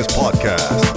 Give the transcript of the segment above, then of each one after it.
this podcast.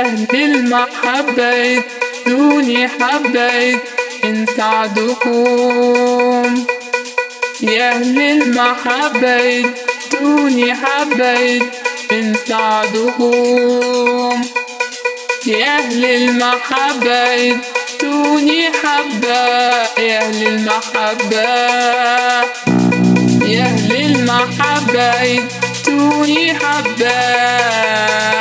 أهل المحبة ادوني حبة من سعدكم يا أهل المحبة ادوني حبة من سعدكم يا أهل المحبة ادوني حبة يا أهل المحبة. يا أهل المحبة ادوني حبة حبة.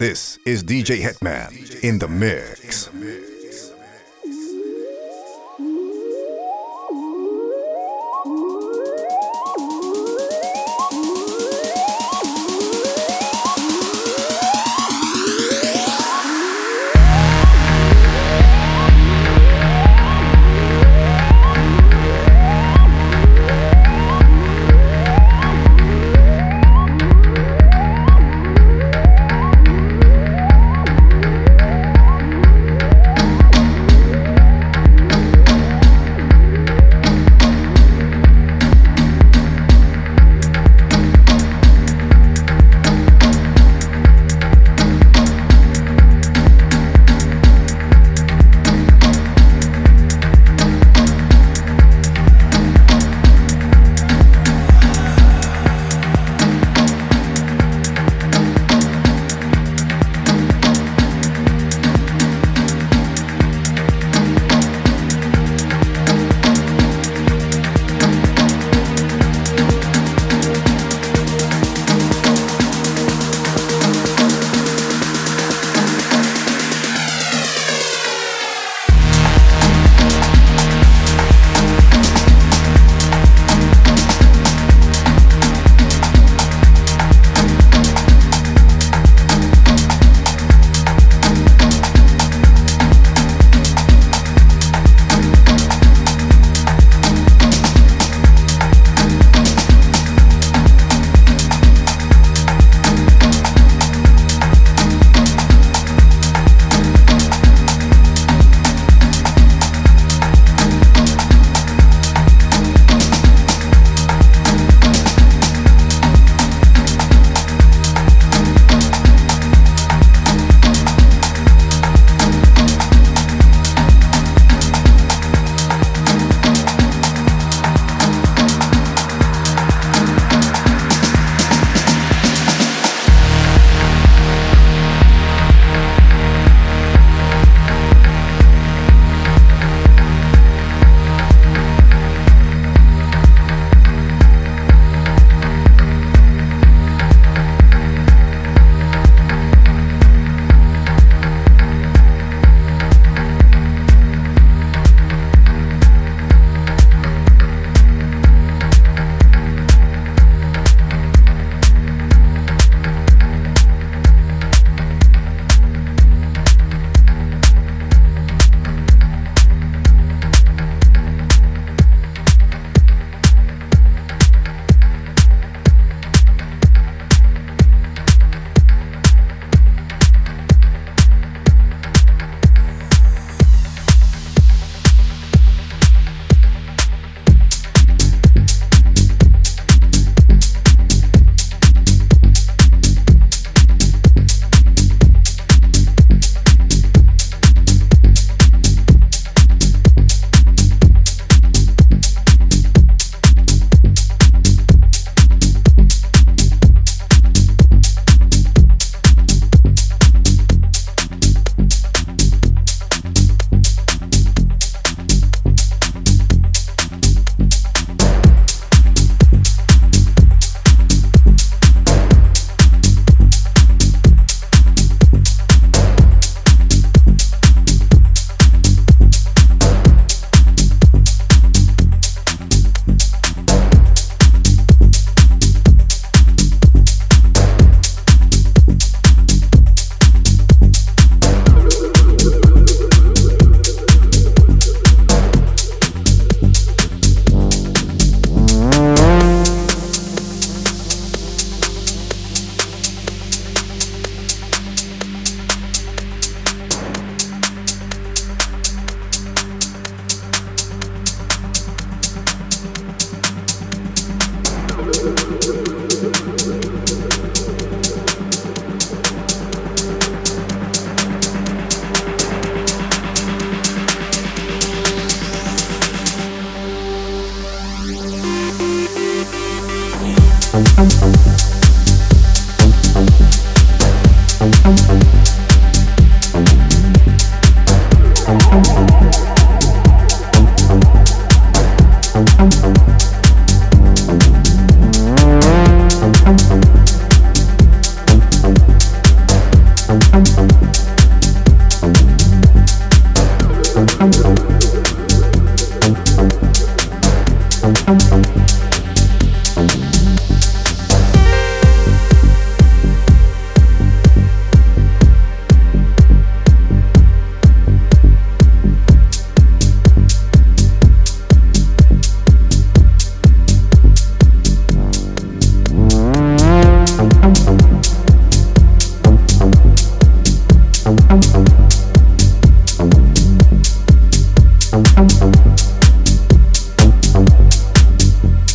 This is DJ Hitman in the mix. Check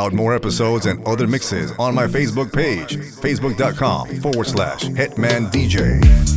Out more episodes and other mixes on my Facebook page, facebook.com forward slash Hitman DJ.